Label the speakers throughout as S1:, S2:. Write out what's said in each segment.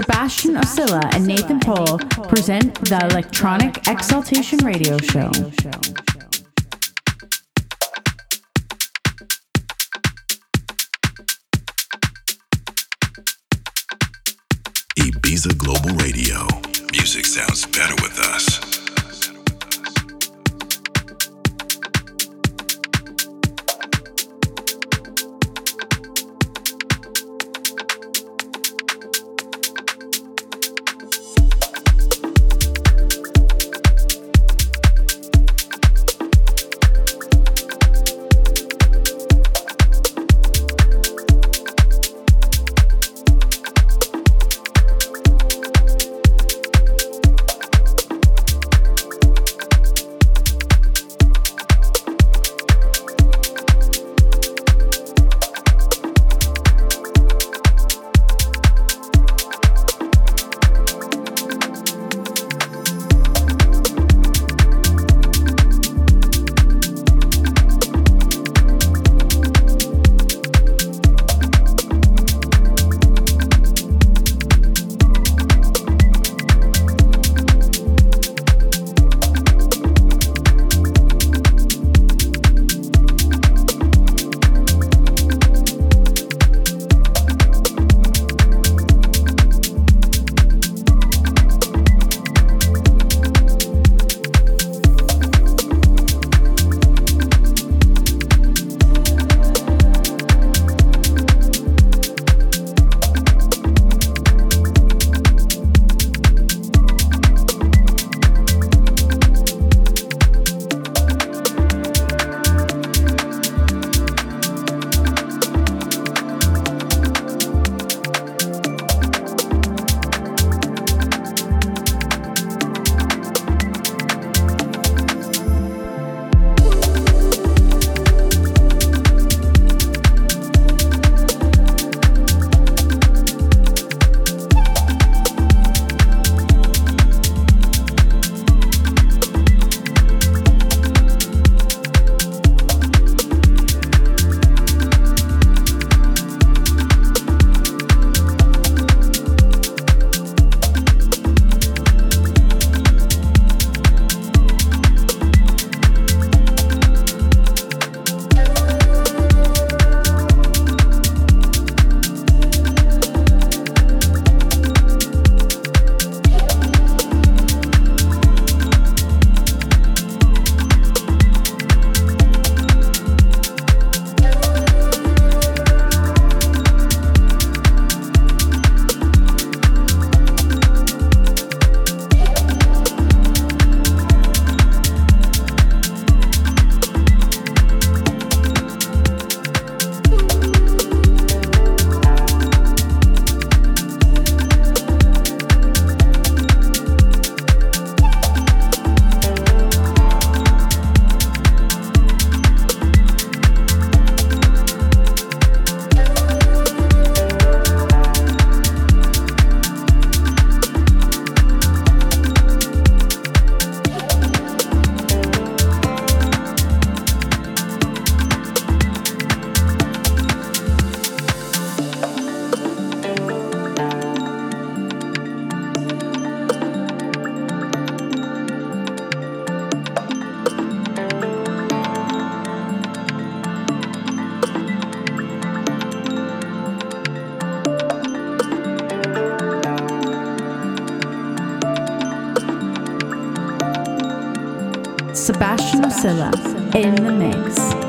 S1: Sebastian Oscilla and Nathan Pole present the Electronic Exultation Radio Show.
S2: Ibiza Global Radio. Music sounds better with us. In the mix.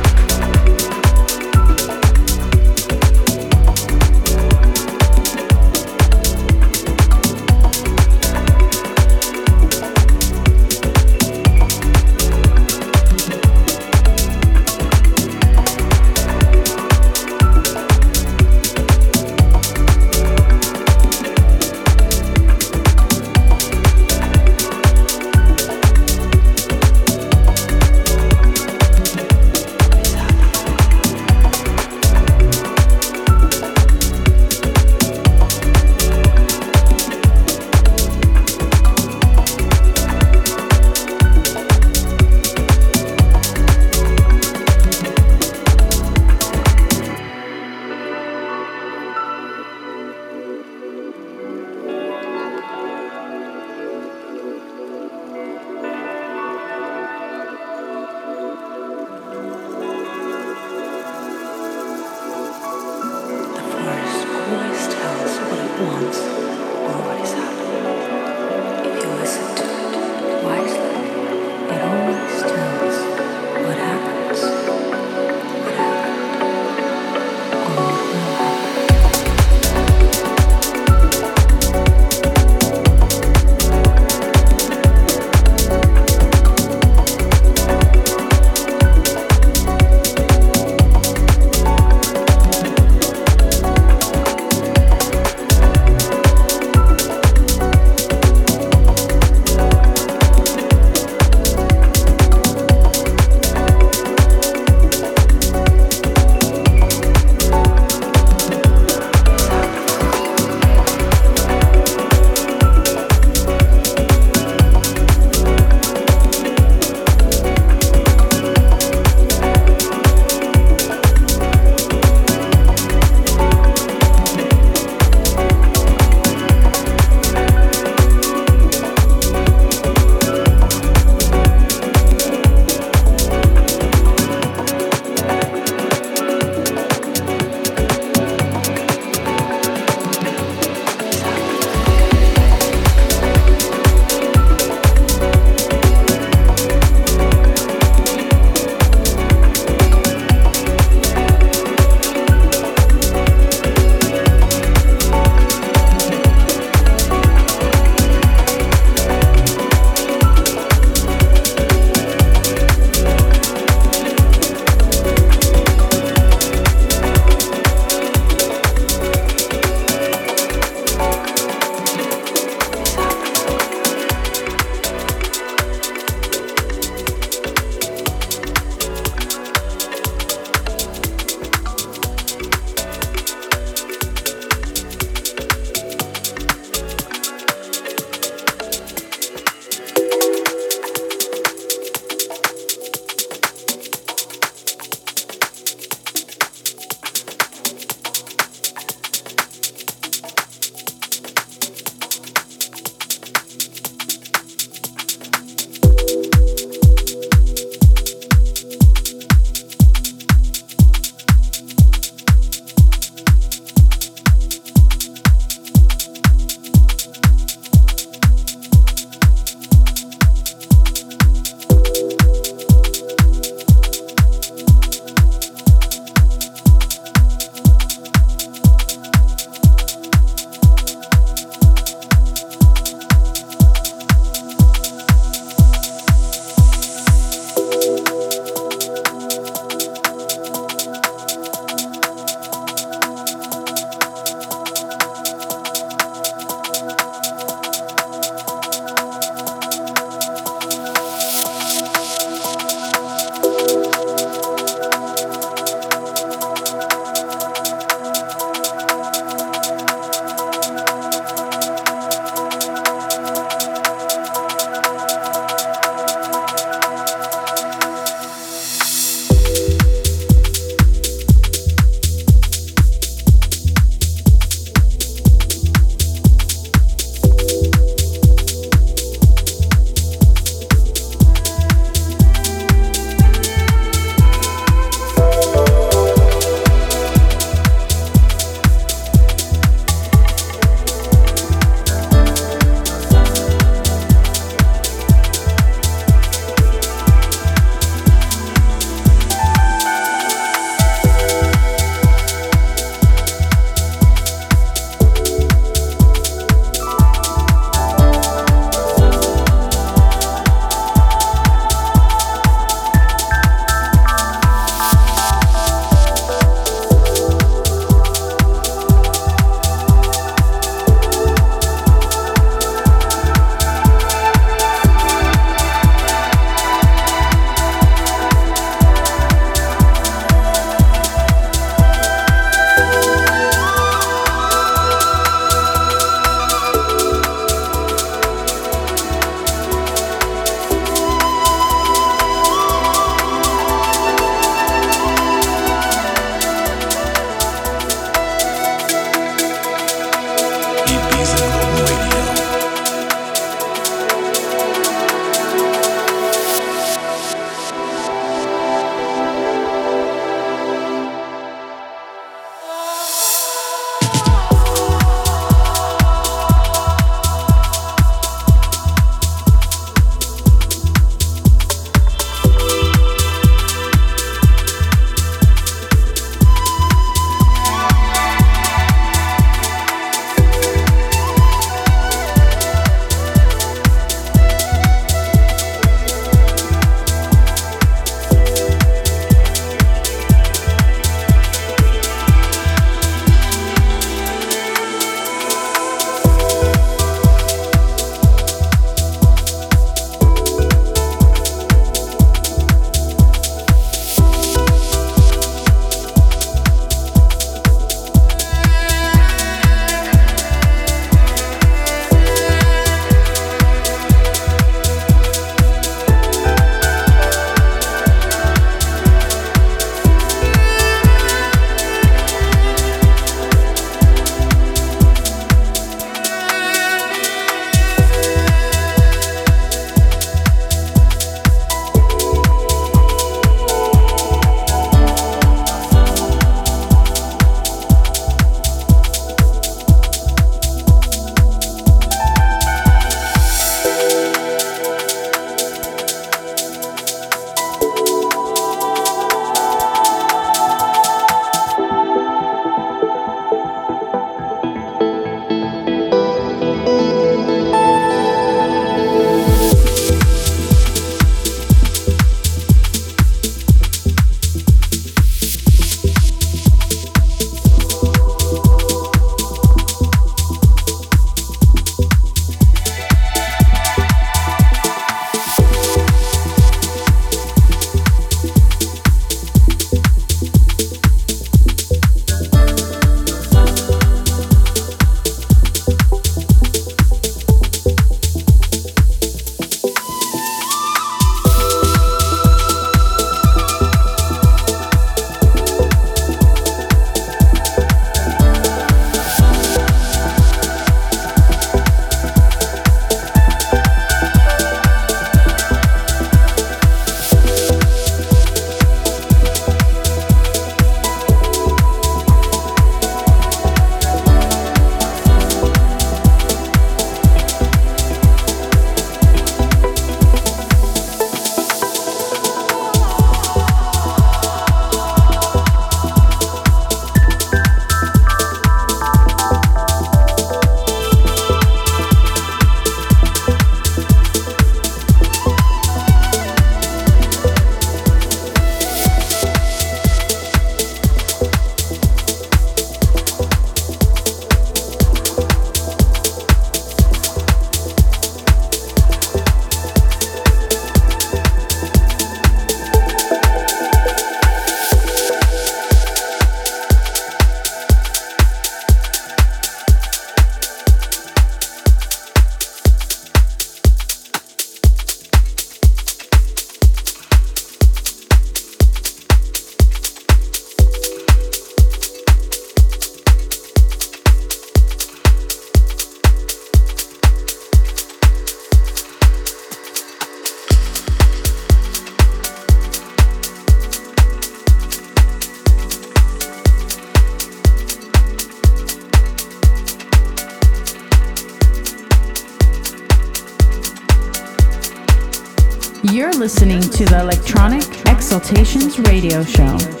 S3: You're listening to the Electronic Exultations Radio Show.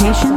S1: Listening